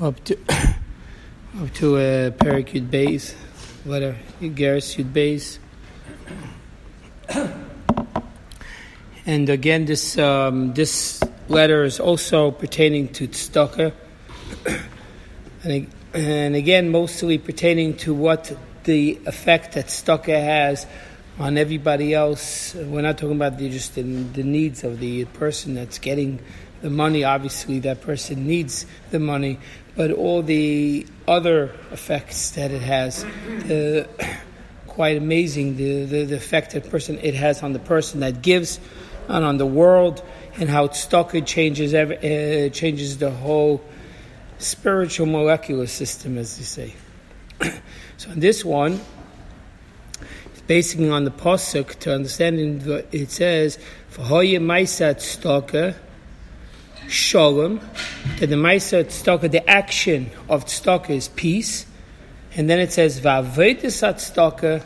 up to up to a Pericute base, letter Yud base. And again, this um, this letter is also pertaining to tzedakah, and, and again, mostly pertaining to what the effect that tzedakah has on everybody else. We're not talking about the, just the, the needs of the person that's getting the money. Obviously, that person needs the money, but all the other effects that it has, quite amazing. The, the, the effect that person it has on the person that gives, and on the world, and how tzedakah changes every, uh, changes the whole spiritual molecular system, as they say. so in this one, it's basing on the pasuk to understand what it says, "For hoye ma'isa tzedakah." Shalom, that the Maisa tzedakah, the action of tzedakah is peace, and then it says va'avedis tzedakah,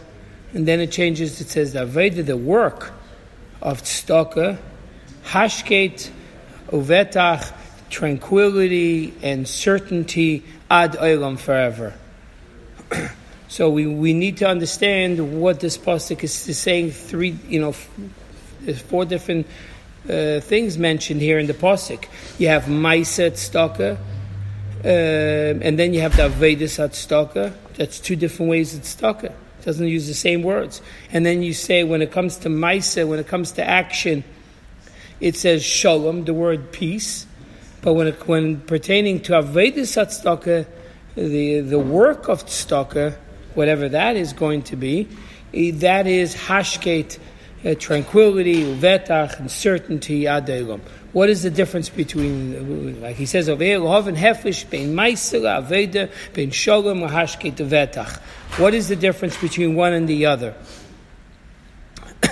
and then it changes. It says va'aveda, the work of tzedakah, hashket, uvetach, tranquility and certainty ad olam forever. so we, we need to understand what this pasuk is saying. Three, you know, four different uh, things mentioned here in the Pasuk. You have Maisa Tzedakah, uh, and then you have the Avedis Tzedakah. That's two different ways of Tzedakah. It doesn't use the same words. And then you say, when it comes to Maisa, when it comes to action, it says Shalom, the word peace. But when, it, when pertaining to Avedis Tzedakah, the, the work of Tzedakah, whatever that is going to be, that is Hashket uh, tranquility, uvetach, and certainty, adelam. What is the difference between, like he says over here, lohaven hefish, bein maisela, aveda, bein shalom, lahashket, uvetach. What is the difference between one and the other?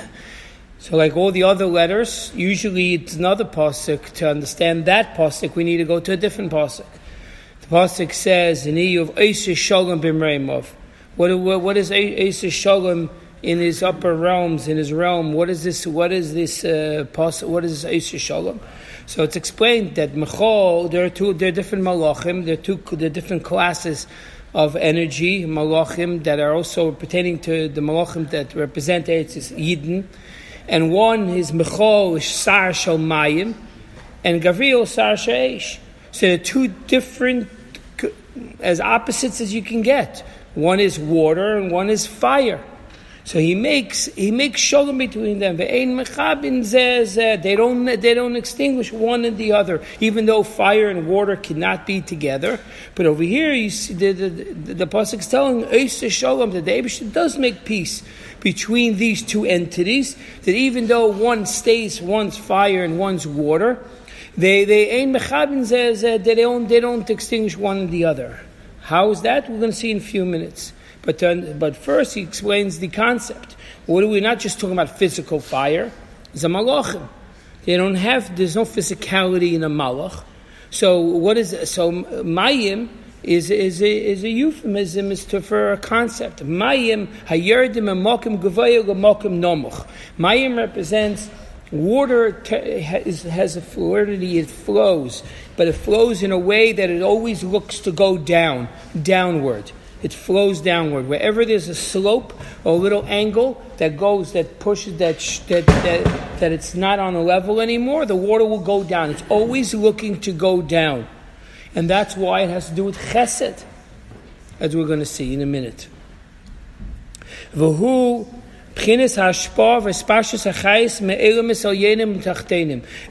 so, like all the other letters, usually it's another pasuk. To understand that pasuk, we need to go to a different pasuk. The pasuk says, "In of Eisha Shalom b'mreimov." What, what, what is Eisha Shalom? In his upper realms, in his realm. What is this? What is this? Uh, what is this Shalom? So it's explained that Mechol, there are two, there are different malachim, there are two, there are different classes of energy, malachim, that are also pertaining to the malachim that represent Eretz Yidden. And one is Mechol, Sar Shalmayim, and Gavril Sar Shaish. So they're two different, as opposites as you can get. One is water and one is fire. So he makes he makes shalom between them. They don't they don't extinguish one and the other, even though fire and water cannot be together. But over here, you see the the, the, the pasuk is telling Shalom that the Eibush does make peace between these two entities. That even though one stays one's fire and one's water, they they mechabin they don't they don't extinguish one and the other. How is that? We're going to see in a few minutes. But, then, but first, he explains the concept. What are we not just talking about physical fire? It's a malachim. They don't have, there's no physicality in a malach. So what is, so mayim is, is, a, is a euphemism, is to, for a concept. Mayim, hayerdim, mokim gavaya, mokim nomuch. Mayim represents water has, has a fluidity, it flows, but it flows in a way that it always looks to go down, downward it flows downward. Wherever there's a slope or a little angle that goes, that pushes, that, that, that, that it's not on a level anymore, the water will go down. It's always looking to go down. And that's why it has to do with chesed, as we're going to see in a minute.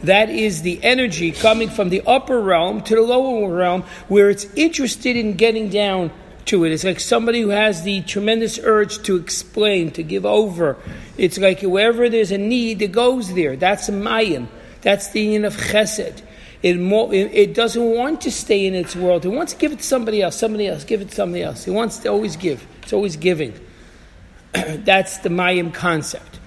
That is the energy coming from the upper realm to the lower realm where it's interested in getting down to it. It's like somebody who has the tremendous urge to explain, to give over. It's like wherever there's a need, it goes there. That's mayim. That's the union of chesed. It, it doesn't want to stay in its world. It wants to give it to somebody else, somebody else, give it to somebody else. It wants to always give. It's always giving. That's the mayim concept.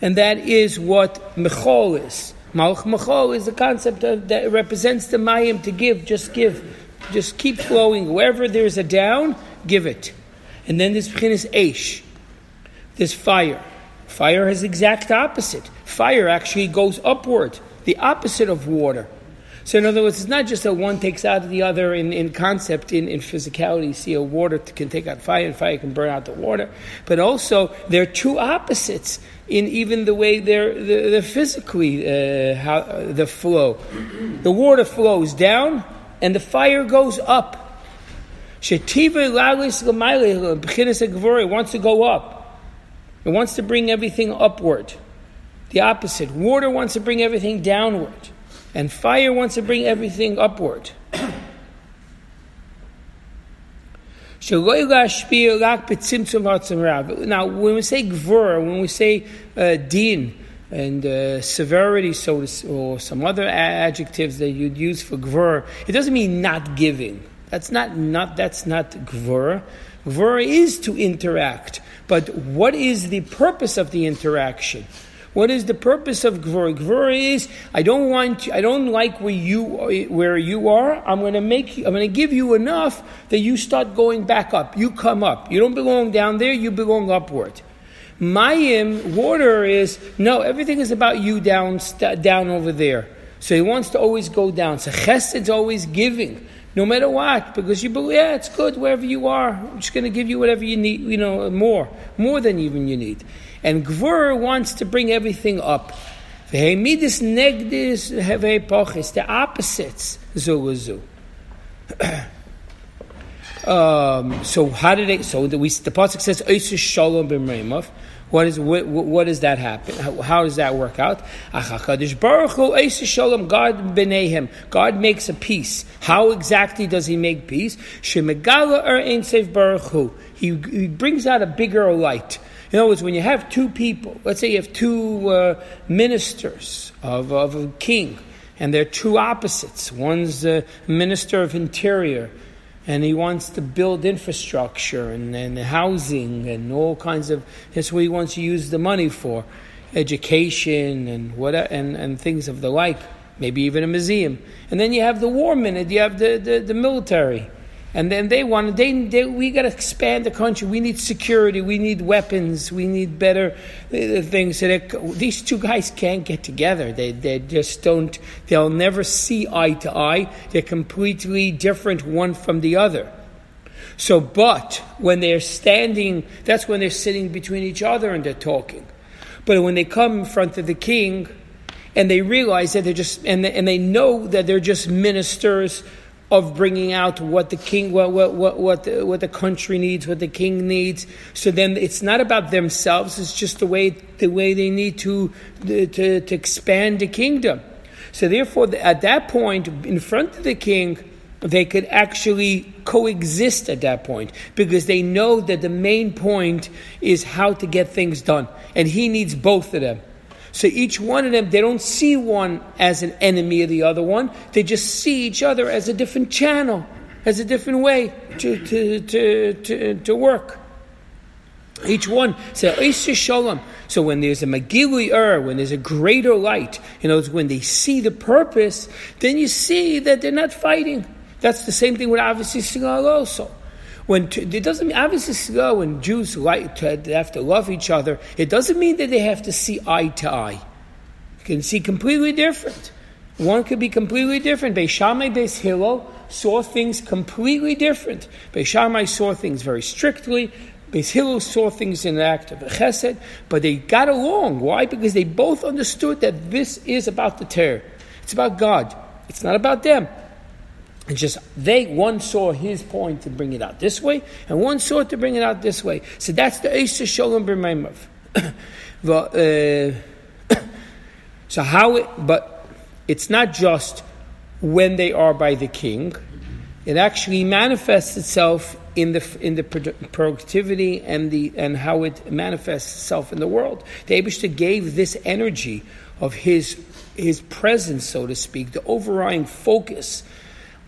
And that is what mechol is. Malach mechol is the concept of, that represents the mayim to give, just give just keep flowing. Wherever there's a down, give it. And then this is Aish. This fire. Fire has exact opposite. Fire actually goes upward, the opposite of water. So in other words, it's not just that one takes out the other in, in concept, in, in physicality. You see, a water can take out fire, and fire can burn out the water. But also, they're two opposites in even the way they're, they're, physically, uh, how, the flow. The water flows down, and the fire goes up. Shetiva wants to go up. It wants to bring everything upward. The opposite. Water wants to bring everything downward. And fire wants to bring everything upward. Now, when we say gvur, when we say uh, din and uh, severity, so to, or some other adjectives that you'd use for gvur, it doesn't mean not giving. That's not, not that's not gvur. Gvur is to interact, but what is the purpose of the interaction? What is the purpose of Gvura? Gvura is I don't want I don't like where you where you are. I'm going to make you, I'm going to give you enough that you start going back up. You come up. You don't belong down there. You belong upward. Mayim water is no. Everything is about you down st- down over there. So he wants to always go down. So Chesed's always giving no matter what, because you believe, yeah, it's good wherever you are. I'm just going to give you whatever you need, you know, more, more than even you need. And Gvur wants to bring everything up. Vehemidis negdis pochis, the opposites, zu um, so how did it? So the, the pasuk says Oisish Shalom b'Meimov. What is what, what, does that happen? How, how does that work out? God him. God makes a peace. How exactly does He make peace? He, he brings out a bigger light. In other words, when you have two people, let's say you have two uh, ministers of, of a king, and they're two opposites. One's the minister of interior, and he wants to build infrastructure and, and housing and all kinds of. That's what he wants to use the money for, education and what and, and things of the like. Maybe even a museum. And then you have the war minute. You have the, the, the military and then they want they, they we got to expand the country. We need security. We need weapons. We need better uh, things. So these two guys can't get together. They they just don't. They'll never see eye to eye. They're completely different one from the other. So, but when they're standing, that's when they're sitting between each other and they're talking. But when they come in front of the king, and they realize that they're just and they, and they know that they're just ministers of bringing out what the king, what, what, what, what, the, what the country needs, what the king needs. So then it's not about themselves, it's just the way, the way they need to, to, to expand the kingdom. So therefore, at that point, in front of the king, they could actually coexist at that point because they know that the main point is how to get things done. And he needs both of them. So each one of them, they don't see one as an enemy of the other one. They just see each other as a different channel, as a different way to, to, to, to, to work. Each one say shalom. So when there's a magili ur, when there's a greater light, you know, it's when they see the purpose, then you see that they're not fighting. That's the same thing with obviously Sigal also. When it doesn't mean obviously when Jews like to, they have to love each other, it doesn't mean that they have to see eye to eye. You can see completely different. One could be completely different. Beishamai Beis Hillel saw things completely different. Beishamai saw things very strictly. Beis Hillel saw things in the act of a chesed, but they got along. Why? Because they both understood that this is about the Torah. It's about God. It's not about them. It's just they one saw his point to bring it out this way, and one saw to bring it out this way. So that's the Eisa Shalom B'Maimav. Uh, so how it, but it's not just when they are by the king. It actually manifests itself in the in the productivity and the and how it manifests itself in the world. The Abishta gave this energy of his his presence, so to speak, the overriding focus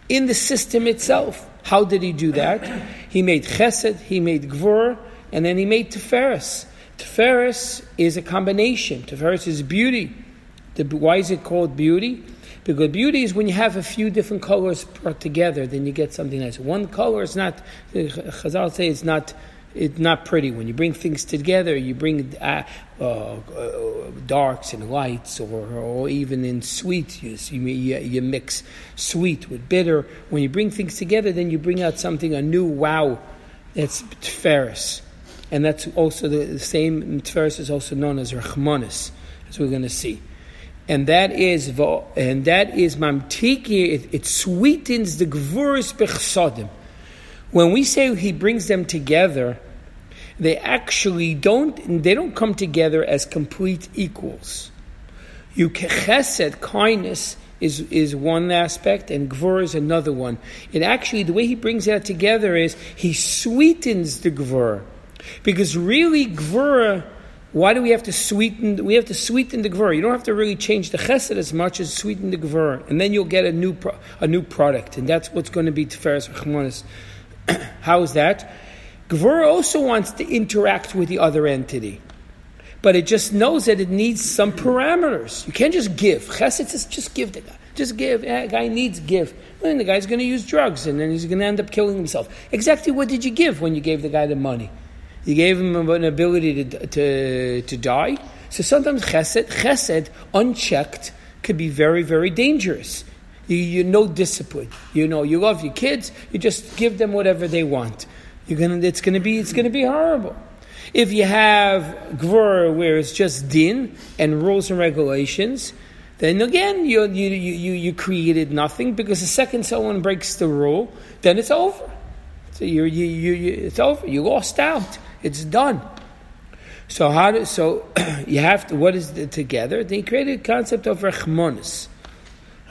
in the system itself. How did he do that? He made chesed, he made gvur, and then he made teferis. Teferis is a combination. Teferis is beauty. The, why is it called beauty? Because beauty is when you have a few different colors brought together, then you get something nice. One color is not, uh, Chazal say it's not it's not pretty. When you bring things together, you bring uh, uh, darks and lights, or, or even in sweet, you, you, you mix sweet with bitter. When you bring things together, then you bring out something, a new wow. That's Tiferes. And that's also the, the same, Tiferes is also known as Rachmanis, as we're going to see. And that is, and that is mamtiki, it, it sweetens the gvuris bechsadim. When we say he brings them together, they actually don't, they don't come together as complete equals. You chesed, kindness, is, is one aspect, and gvur is another one. And actually, the way he brings that together is he sweetens the gvur. Because really, gvur, why do we have to sweeten? We have to sweeten the gvur. You don't have to really change the chesed as much as sweeten the gvur, and then you'll get a new pro, a new product, and that's what's going to be Tiferes Rachmanis. How is that? Gvura also wants to interact with the other entity. But it just knows that it needs some parameters. You can't just give. Chesed says, just give the guy. Just give. Yeah, guy needs give. Then the guy's going to use drugs and then he's going to end up killing himself. Exactly what did you give when you gave the guy the money? You gave him an ability to, to, to die. So sometimes chesed, chesed, unchecked, could be very, very dangerous. You, you know discipline. You know you love your kids. You just give them whatever they want. You're gonna. It's gonna be. It's gonna be horrible. If you have gvur where it's just din and rules and regulations, then again you you you you created nothing because the second someone breaks the rule, then it's over. So you you you it's over. You lost out. It's done. So how do, so you have to what is the together? They created a concept of rachmonis.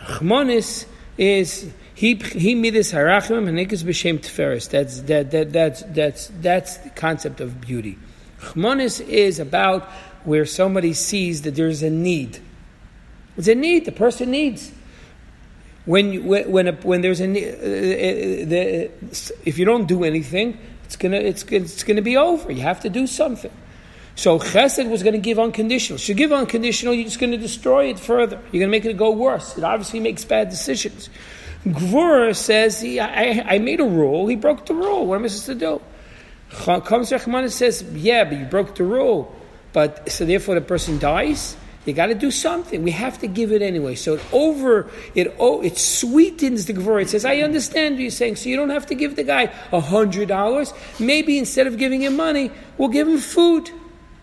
Chmonis is he he midas harachim hanikas b'shem teferis. That's that that that's that's that's the concept of beauty. Chmonis is about where somebody sees that there's a need. It's a need. The person needs. When you, when a, when there's a uh, uh, the, if you don't do anything, it's gonna it's it's gonna be over. You have to do something. So chesed was going to give unconditional. Should give unconditional, you're just going to destroy it further. You're going to make it go worse. It obviously makes bad decisions. Gvur says, I, I, made a rule, he broke the rule. What am I supposed to do? Comes Rachman and says, yeah, but you broke the rule. But so therefore the person dies. You got to do something. We have to give it anyway. So it over it oh it sweetens the gvur. It says, I understand what you're saying. So you don't have to give the guy a hundred dollars. Maybe instead of giving him money, we'll give him food.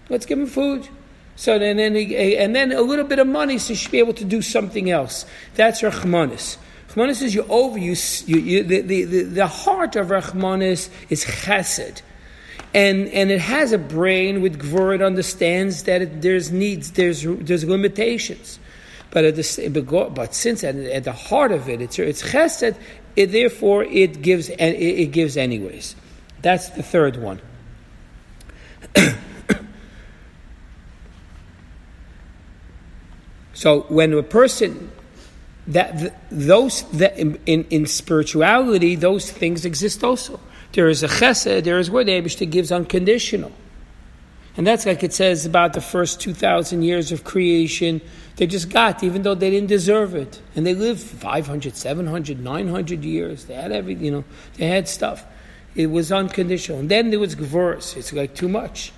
Let's give him food. So then, and then a little bit of money, so you should be able to do something else. That's Rachmanis. Rachmanis is you over you, you, you the, the, the, heart of Rachmanis is Chesed, and and it has a brain with Gvur. It understands that it, there's needs, there's there's limitations, but at the but since at, at the heart of it, it's it's Chesed. It, therefore, it gives it, it gives anyways. That's the third one. So when a person that those that in, in, in, spirituality those things exist also. There is a chesed, there is what Abishta gives unconditional. And that's like it says about the first 2,000 years of creation. They just got, even though they didn't deserve it. And they lived 500, 700, 900 years. They had every, you know, they had stuff. It was unconditional. And then there was Gvurus. It's like too much.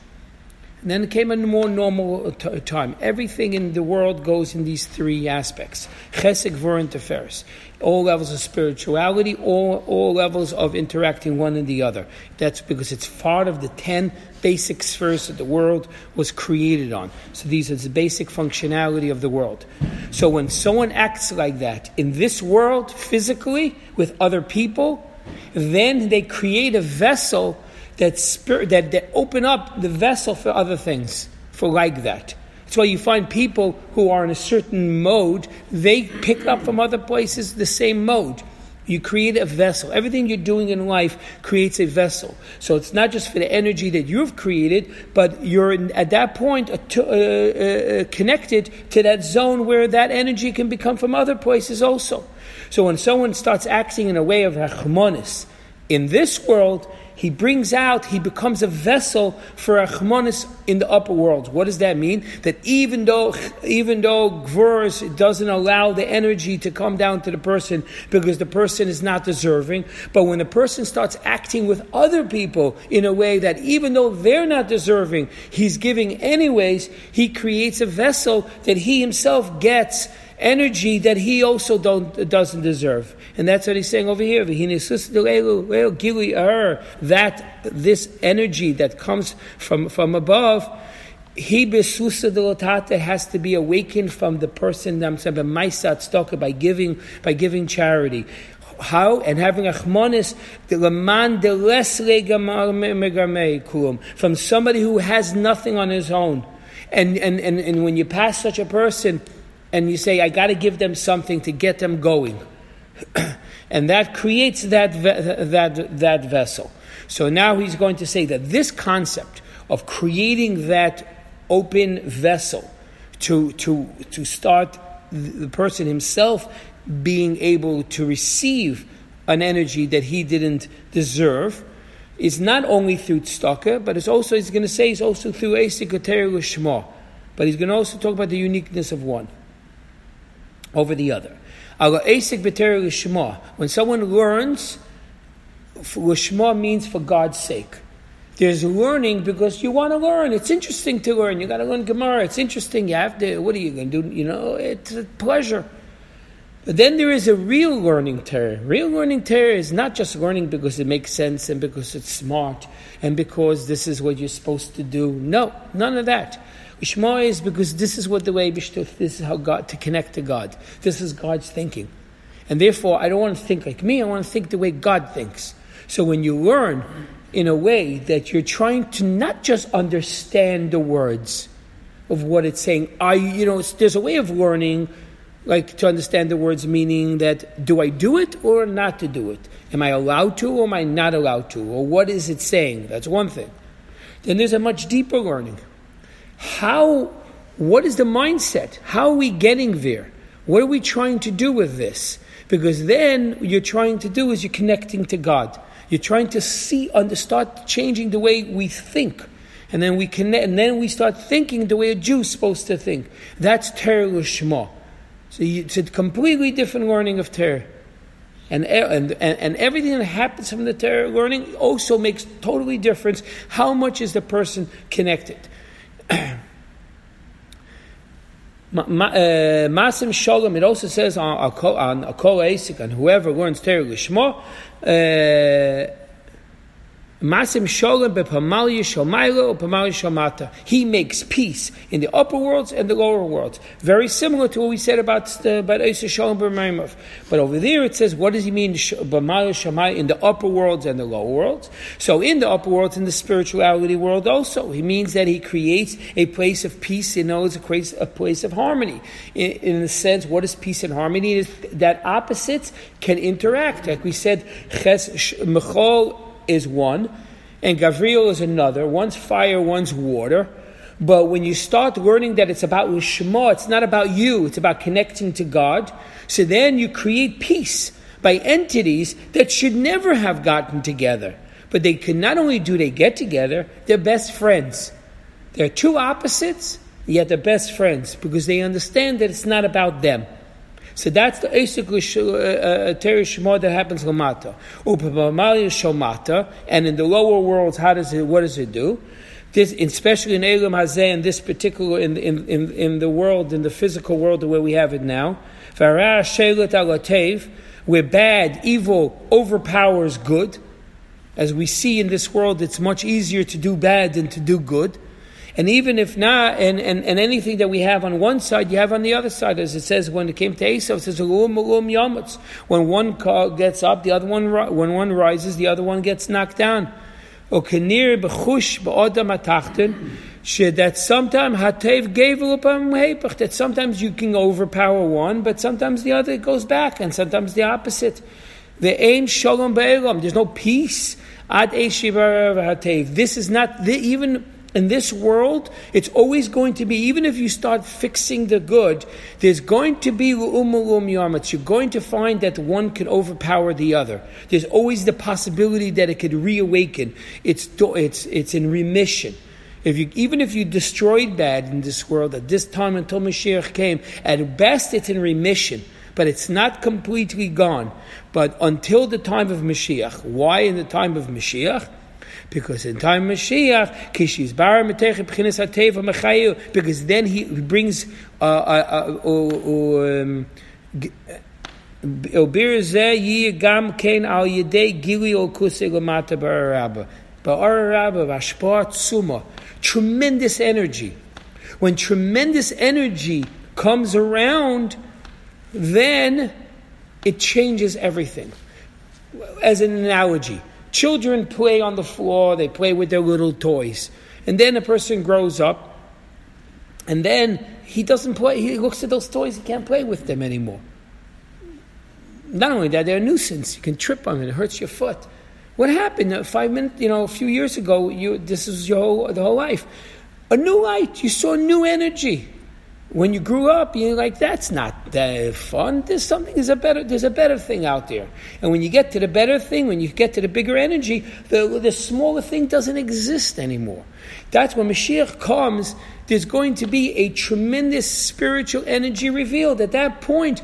Then came a more normal t- time. Everything in the world goes in these three aspects: chesed, gvur, and teferes. All levels of spirituality, all, all levels of interacting one and the other. That's because it's part of the ten basic spheres that the world was created on. So these are the basic functionality of the world. So when someone acts like that in this world, physically, with other people, then they create a vessel that, spirit, that, that open up the vessel for other things, for like that. That's why you find people who are in a certain mode, they pick up from other places the same mode. You create a vessel. Everything you're doing in life creates a vessel. So it's not just for the energy that you've created, but you're at that point uh, uh, uh, connected to that zone where that energy can become from other places also. So when someone starts acting in a way of rachmanis in this world, he brings out, he becomes a vessel for Achmanis in the upper world. What does that mean? That even though, even though Gvuras doesn't allow the energy to come down to the person because the person is not deserving, but when the person starts acting with other people in a way that even though they're not deserving, he's giving anyways, he creates a vessel that he himself gets energy that he also don't, doesn't deserve. And that's what he's saying over here. That this energy that comes from, from above, he has to be awakened from the person by giving by giving charity. How and having achmonis the leman from somebody who has nothing on his own, and and and, and when you pass such a person and you say, I got to give them something to get them going. and that creates that, that, that vessel. So now he's going to say that this concept of creating that open vessel to, to, to start the person himself being able to receive an energy that he didn't deserve is not only through tzedakah, but it's also, he's going to say, it's also through Esik Shema. But he's going to also talk about the uniqueness of one over the other. When someone learns, Lishma means for God's sake. There's learning because you want to learn. It's interesting to learn. You got to learn Gemara. It's interesting. You have to. What are you going to do? You know, it's a pleasure. But then there is a real learning Torah. Real learning Torah is not just learning because it makes sense and because it's smart and because this is what you're supposed to do. No, none of that. Ishma is because this is what the way this is how God to connect to God. This is God's thinking. And therefore I don't want to think like me, I want to think the way God thinks. So when you learn in a way that you're trying to not just understand the words of what it's saying, I you know, there's a way of learning like to understand the words meaning that do I do it or not to do it? Am I allowed to or am I not allowed to? Or what is it saying? That's one thing. Then there's a much deeper learning how, what is the mindset? How are we getting there? What are we trying to do with this? Because then you're trying to do is you're connecting to God. You're trying to see, under, start changing the way we think. And then we connect, and then we start thinking the way a Jew's supposed to think. That's Torah Shema. So you, it's a completely different learning of Torah. And, and, and, everything that happens from the Torah learning also makes totally difference. How much is the person connected? Masim Shalom, it also says on on Akol Asik, and whoever learns Torah Lishma, uh, Masim Sholem bePamalia Shomaila or Pamalia Shomata. He makes peace in the upper worlds and the lower worlds. Very similar to what we said about the, about Isa Sholem b'Maimov. But over there it says, what does he mean Pamalia Shomai in the upper worlds and the lower worlds? So in the upper worlds, in the spirituality world also, he means that he creates a place of peace. He knows place, a place of harmony. In, in the sense, what is peace and harmony? Is that opposites can interact. Like we said, Ches Mechol is one, and Gavriel is another. One's fire, one's water. But when you start learning that it's about Lishma, it's not about you, it's about connecting to God. So then you create peace by entities that should never have gotten together. But they can not only do they get together, they're best friends. They're two opposites, yet they're best friends because they understand that it's not about them. So that's the Esik Teresh uh, uh, Shema that happens Lamata. Upamali Shomata, and in the lower worlds, how does it, what does it do? This, especially in Elam Hazeh, in this particular, in, in, in, in the world, in the physical world, the way we have it now, where bad, evil overpowers good. As we see in this world, it's much easier to do bad than to do good. And even if not, and, and, and anything that we have on one side, you have on the other side. As it says when it came to Esau, it says, When one gets up, the other one, when one rises, the other one gets knocked down. That sometimes hatev that sometimes you can overpower one, but sometimes the other goes back, and sometimes the opposite. The ain shalom be'elam. There's no peace. Ad This is not the, even in this world, it's always going to be, even if you start fixing the good, there's going to be umulum yarmats. You're going to find that one can overpower the other. There's always the possibility that it could reawaken. It's, it's, it's in remission. If you, even if you destroyed bad in this world at this time until Mashiach came, at best it's in remission, but it's not completely gone. But until the time of Mashiach, why in the time of Mashiach? Because in time Mashiach, Kishis Bar because then he brings uh, uh, uh, um. Tremendous energy. When tremendous energy comes around, then it changes everything. As an analogy, Children play on the floor, they play with their little toys. And then a person grows up, and then he doesn't play, he looks at those toys, he can't play with them anymore. Not only that, they're a nuisance. You can trip on them, it hurts your foot. What happened uh, five minutes, you know, a few years ago, you, this is your whole, the whole life. A new light, you saw new energy when you grew up, you're like, that's not that fun. There's something, there's a better, there's a better thing out there. And when you get to the better thing, when you get to the bigger energy, the, the smaller thing doesn't exist anymore. That's when Mashiach comes, there's going to be a tremendous spiritual energy revealed. At that point,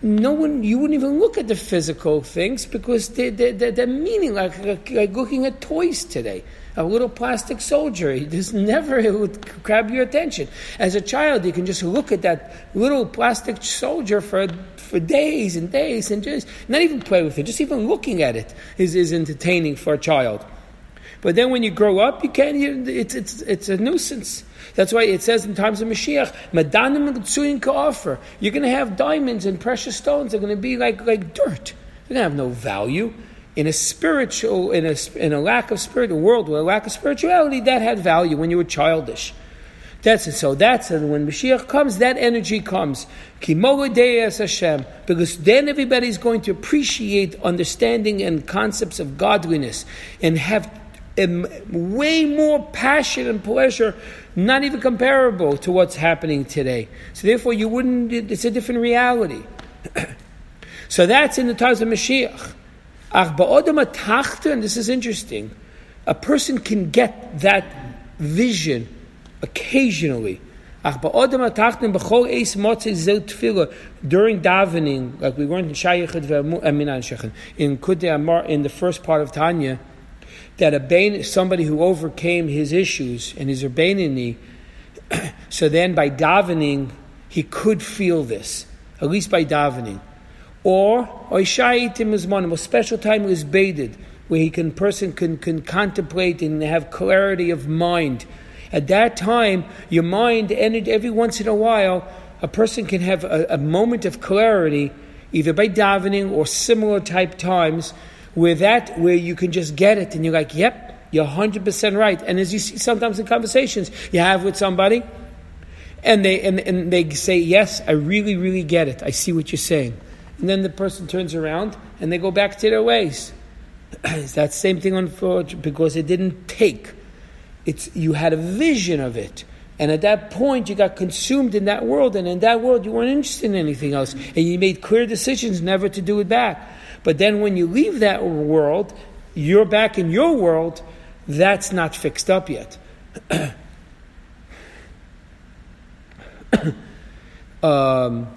no one, you wouldn't even look at the physical things because they're, they're, they're meaning like, like, like looking at toys today a little plastic soldier. There's never it would grab your attention. As a child, you can just look at that little plastic soldier for for days and days and just not even play with it. Just even looking at it is, is entertaining for a child. But then when you grow up, you can't. You, it's it's it's a nuisance. That's why it says in times of Mashiach, "Madanim offer." You're going to have diamonds and precious stones. They're going to be like like dirt. They're going to have no value in a spiritual, in a, in a lack of spirit, a world with a lack of spirituality, that had value when you were childish. That's it. So that's it. When Mashiach comes, that energy comes. Hashem. Because then everybody's going to appreciate understanding and concepts of godliness and have um, way more passion and pleasure, not even comparable to what's happening today. So therefore, you wouldn't, it's a different reality. so that's in the times of Mashiach. And this is interesting, a person can get that vision occasionally. During davening, like we learned in Shayachet in Kudei Amar, in the first part of Tanya, that a bain, somebody who overcame his issues and his urbanity, so then by davening, he could feel this, at least by davening. Or Oishaitim is one, a special time is baited, where he can person can, can contemplate and have clarity of mind. At that time, your mind, every once in a while, a person can have a, a moment of clarity, either by davening or similar type times, where that where you can just get it and you're like, yep, you're hundred percent right. And as you see sometimes in conversations you have with somebody, and they and, and they say, Yes, I really, really get it. I see what you're saying and then the person turns around and they go back to their ways. it's that same thing on unfortunately because it didn't take. It's you had a vision of it. And at that point, you got consumed in that world, and in that world, you weren't interested in anything else. And you made clear decisions never to do it back. But then when you leave that world, you're back in your world, that's not fixed up yet. um,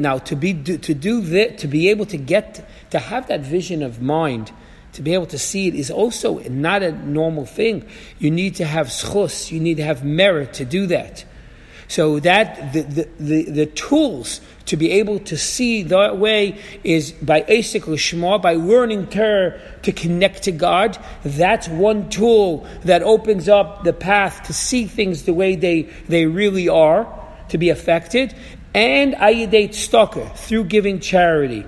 now to be to do that to be able to get to have that vision of mind to be able to see it is also not a normal thing. You need to have schus, you need to have merit to do that. So that the, the, the, the tools to be able to see that way is by Asik Lishma, by learning Torah to connect to God. That's one tool that opens up the path to see things the way they, they really are to be affected, and ayidate stalker through giving charity.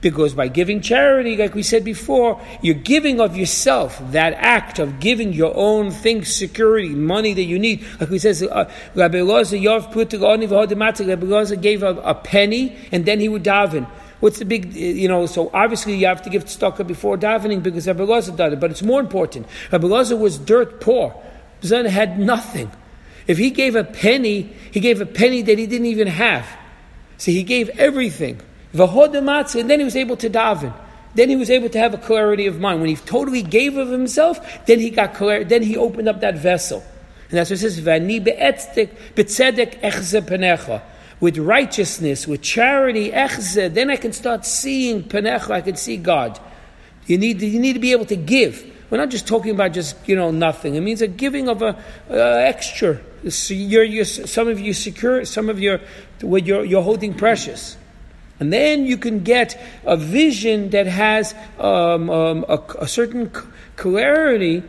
Because by giving charity, like we said before, you're giving of yourself, that act of giving your own things, security, money that you need. Like we said, uh, Rabbi Elazar gave a, a penny and then he would daven. What's the big, you know, so obviously you have to give tzedakah before davening because Rabbi Lazar did it, but it's more important. Rabbi Lazar was dirt poor. Zan had nothing. If he gave a penny, he gave a penny that he didn't even have. So he gave everything. And then he was able to daven. Then he was able to have a clarity of mind. When he totally gave of himself, then he got clarity, then he opened up that vessel. And that's what it says, Vani. With righteousness, with charity, echze, then I can start seeing penecha, I can see God. You need, you need to be able to give. We're not just talking about just, you know, nothing. It means a giving of a uh, extra. You're, you're, some of you secure, some of you, what you're, you're holding precious. And then you can get a vision that has um, um, a, a certain clarity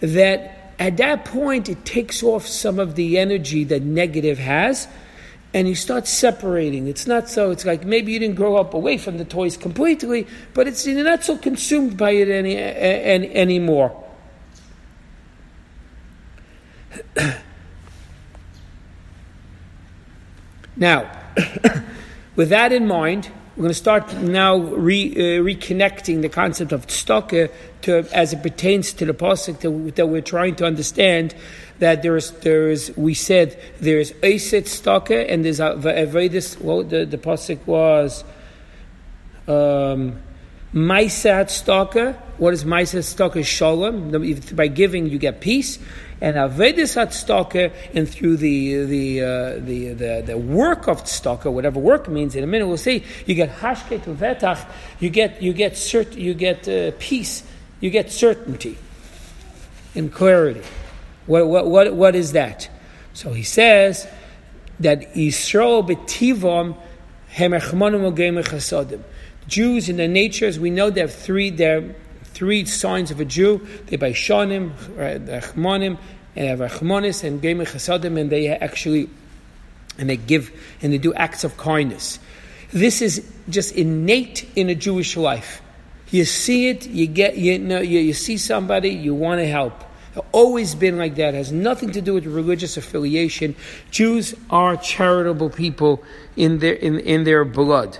that at that point, it takes off some of the energy that negative has, and you start separating. It's not so, it's like maybe you didn't grow up away from the toys completely, but it's, you're not so consumed by it any, any, anymore. now, with that in mind, we're going to start now re, uh, reconnecting the concept of tzedakah to as it pertains to the pasuk that, that, we're trying to understand. That there is, there is, we said there is eiset tzedakah and there's avedis. Well, the the pasuk was. Um, Maisat tzedakah. What is Maisat tzedakah? Shalom. By giving, you get peace and avedis tzedakah, and through the the, uh, the the the work of tzedakah, whatever work means. In a minute, we'll see. You get hashket vetach. You get you get cert, You get uh, peace. You get certainty and clarity. What what what what is that? So he says that Yisrael betivom hemechmanim Jews in their natures, we know they have three. They're three signs of a Jew. They by Shanim, Rachmanim, uh, and Rachmanis, and Gemei Chasadim, and they actually, and they give, and they do acts of kindness. This is just innate in a Jewish life. You see it, you get, you know, you, you see somebody, you want to help. Always been like that. Has nothing to do with religious affiliation. Jews are charitable people in their in, in their blood.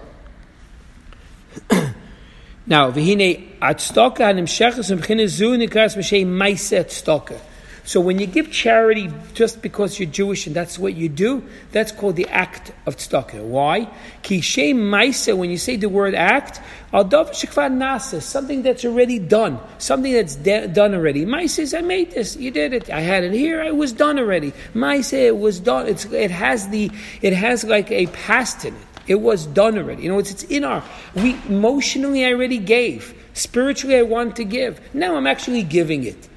Now, v'hine atstoka hanimshechas v'chine zu nikras m'shei maiset stoka. So when you give charity just because you're Jewish and that's what you do, that's called the act of tzedakah. Why? Ki ma'isa, when you say the word act, al nasa, something that's already done, something that's de- done already. Ma'isa says, I made this, you did it, I had it here, it was done already. Ma'isa, it was done, it's, it has the, it has like a past in it. It was done already. You know, it's, it's in our, we emotionally I already gave. Spiritually I want to give. Now I'm actually giving it.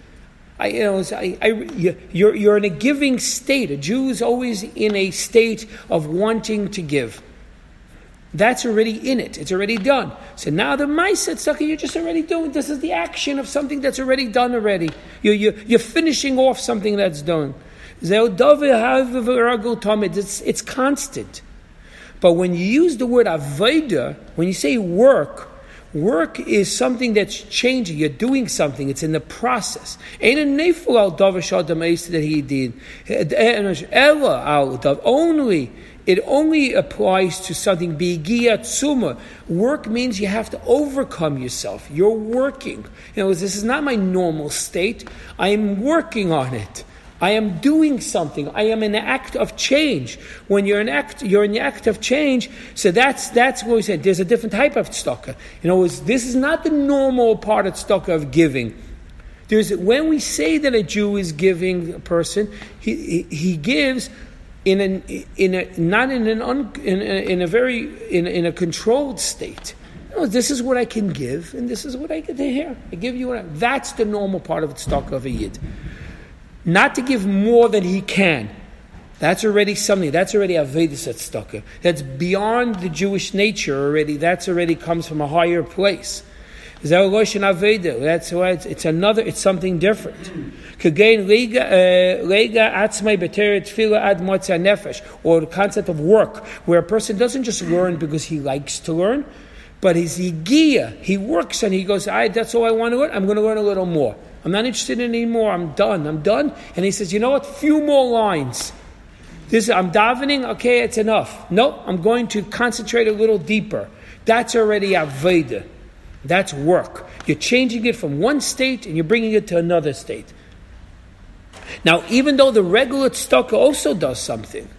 I, you know, I, I, you're, you're in a giving state. A Jew is always in a state of wanting to give. That's already in it. It's already done. So now the mindset stuck, you're just already doing. This is the action of something that's already done already. You're, you're, you're finishing off something that's done. It's, it's constant. But when you use the word avodah, when you say work, work is something that's changing. You're doing something. It's in the process. Only it only applies to something bigia tsuma. Work means you have to overcome yourself. You're working. You know, this is not my normal state. I am working on it. I am doing something. I am in the act of change. When you're in act, you're in the act of change. So that's that's what we said. There's a different type of tzedakah. You know, this is not the normal part of tzedakah of giving. There's when we say that a Jew is giving a person, he he, he gives in an in a not in an un, in, a, in a very in, in a controlled state. You know, this is what I can give, and this is what I get to hear. I give you what I, that's the normal part of tzedakah of a yid not to give more than he can. That's already something. That's already avedis tzedakah. That's beyond the Jewish nature already. That's already comes from a higher place. That's why it's, it's another. It's something different. Uh, or the concept of work, where a person doesn't just learn because he likes to learn, but he's igia. He works and he goes, I, that's all I want to learn. I'm going to learn a little more. I'm not interested in anymore. I'm done. I'm done. And he says, you know what? Few more lines. This I'm davening. Okay, it's enough. No, I'm going to concentrate a little deeper. That's already Aveda. That's work. You're changing it from one state and you're bringing it to another state. Now, even though the regular tzedakah also does something,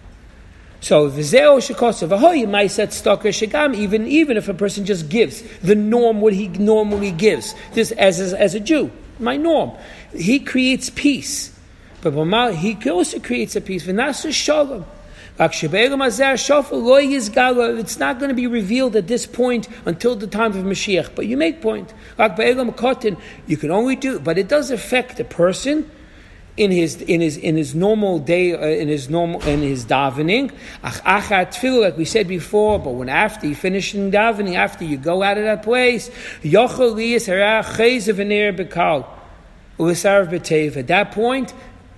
so v'zeo shekosav ahoy ma'aset tzedakah shegam. Even even if a person just gives the norm, what he normally gives, this as as, as a Jew, my norm, he creates peace. But he also creates a peace. V'nasu shalom. It's not going to be revealed at this point until the time of Mashiach. But you make point. You can only do, but it does affect the person in his in his in his normal day uh, in his normal in his davening achat feel like we said before but when after you finish in davening after you go out of that place at that point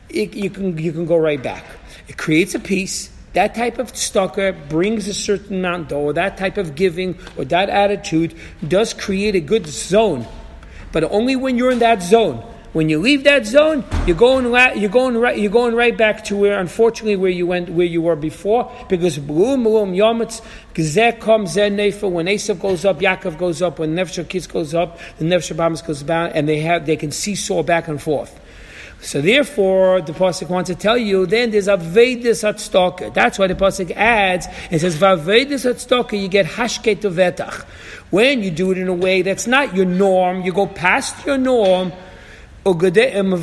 it, you can you can go right back it creates a peace that type of stalker brings a certain amount, or that type of giving, or that attitude does create a good zone. But only when you're in that zone. When you leave that zone, you're going you're going right you're going right back to where unfortunately where you went where you were before because boom boom yamitz gzeh comes nefer when Esav goes up Yaakov goes up when Nefesh Kids goes up the Nefesh Bamas goes down and they have they can seesaw back and forth. So therefore, the pasuk wants to tell you. Then there's a vedis atstoka. That's why the pasuk adds and says vavedis atstoka. You get hashket vetach when you do it in a way that's not your norm. You go past your norm. And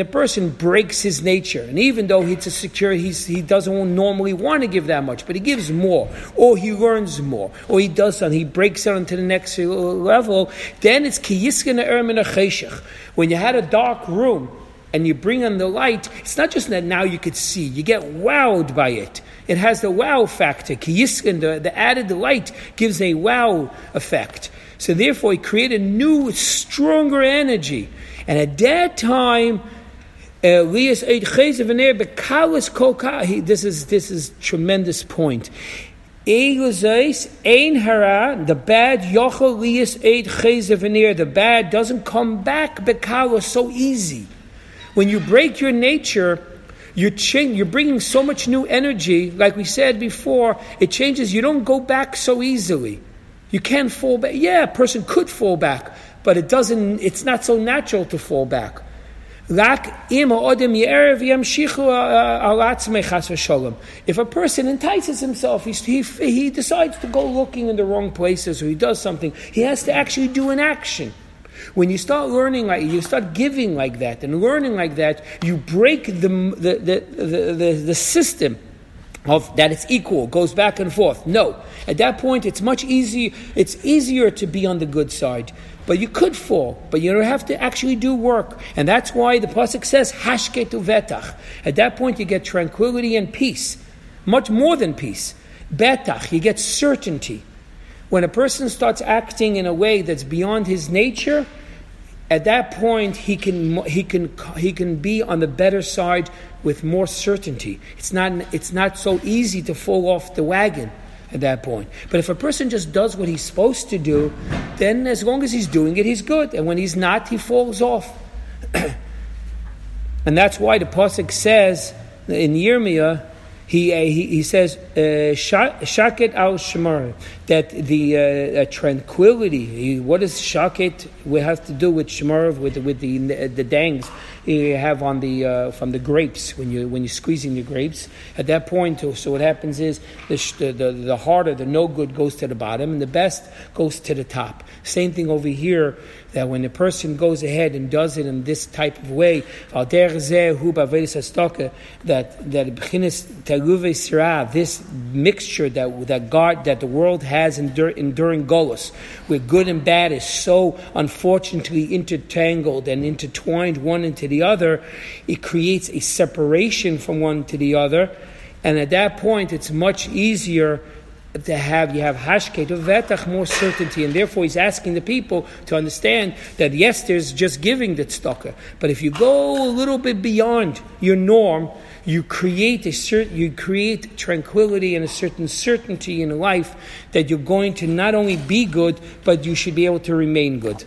a person breaks his nature, and even though he's a secure, he's, he doesn't normally want to give that much, but he gives more, or he learns more, or he does something, he breaks it onto the next level. Then it's when you had a dark room and you bring on the light, it's not just that now you could see, you get wowed by it. It has the wow factor. Kiyiskin, the, the added light, gives a wow effect. So therefore, he created a new, stronger energy. And at that time, uh, this is this is tremendous point. The bad The bad doesn't come back bekalos so easy. When you break your nature, you're, you're bringing so much new energy. Like we said before, it changes. You don't go back so easily. You can fall back. Yeah, a person could fall back, but it doesn't. It's not so natural to fall back. Uh, uh, if a person entices himself, he, he, he decides to go looking in the wrong places or he does something, he has to actually do an action. When you start learning like you start giving like that and learning like that, you break the the, the, the, the system of that it's equal, goes back and forth. No. At that point it's much easier it's easier to be on the good side. But you could fall, but you don't have to actually do work. And that's why the Pasuk says, Hashketu vetach. At that point you get tranquility and peace. Much more than peace. Betach, you get certainty. When a person starts acting in a way that's beyond his nature, at that point he can, he can, he can be on the better side with more certainty. It's not, it's not so easy to fall off the wagon at that point. But if a person just does what he's supposed to do, then as long as he's doing it, he's good. And when he's not, he falls off. and that's why the Pasuk says in Yirmiyah, he, uh, he, he, says, uh, shaket al shemar, that the uh, uh, tranquility, what does shaket we have to do with shemar, with, with the, the dangs you have on the, uh, from the grapes, when, you, when you're squeezing the grapes. At that point, so what happens is the, the, the harder, the no good goes to the bottom, and the best goes to the top. Same thing over here, that when a person goes ahead and does it in this type of way, that that this mixture that that God that the world has endur, enduring Golos, where good and bad is so unfortunately intertangled and intertwined one into the other, it creates a separation from one to the other, and at that point it's much easier to have you have hashket vetach more certainty, and therefore he's asking the people to understand that yes, there's just giving that tzedakah, but if you go a little bit beyond your norm, you create a certain you create tranquility and a certain certainty in life that you're going to not only be good, but you should be able to remain good.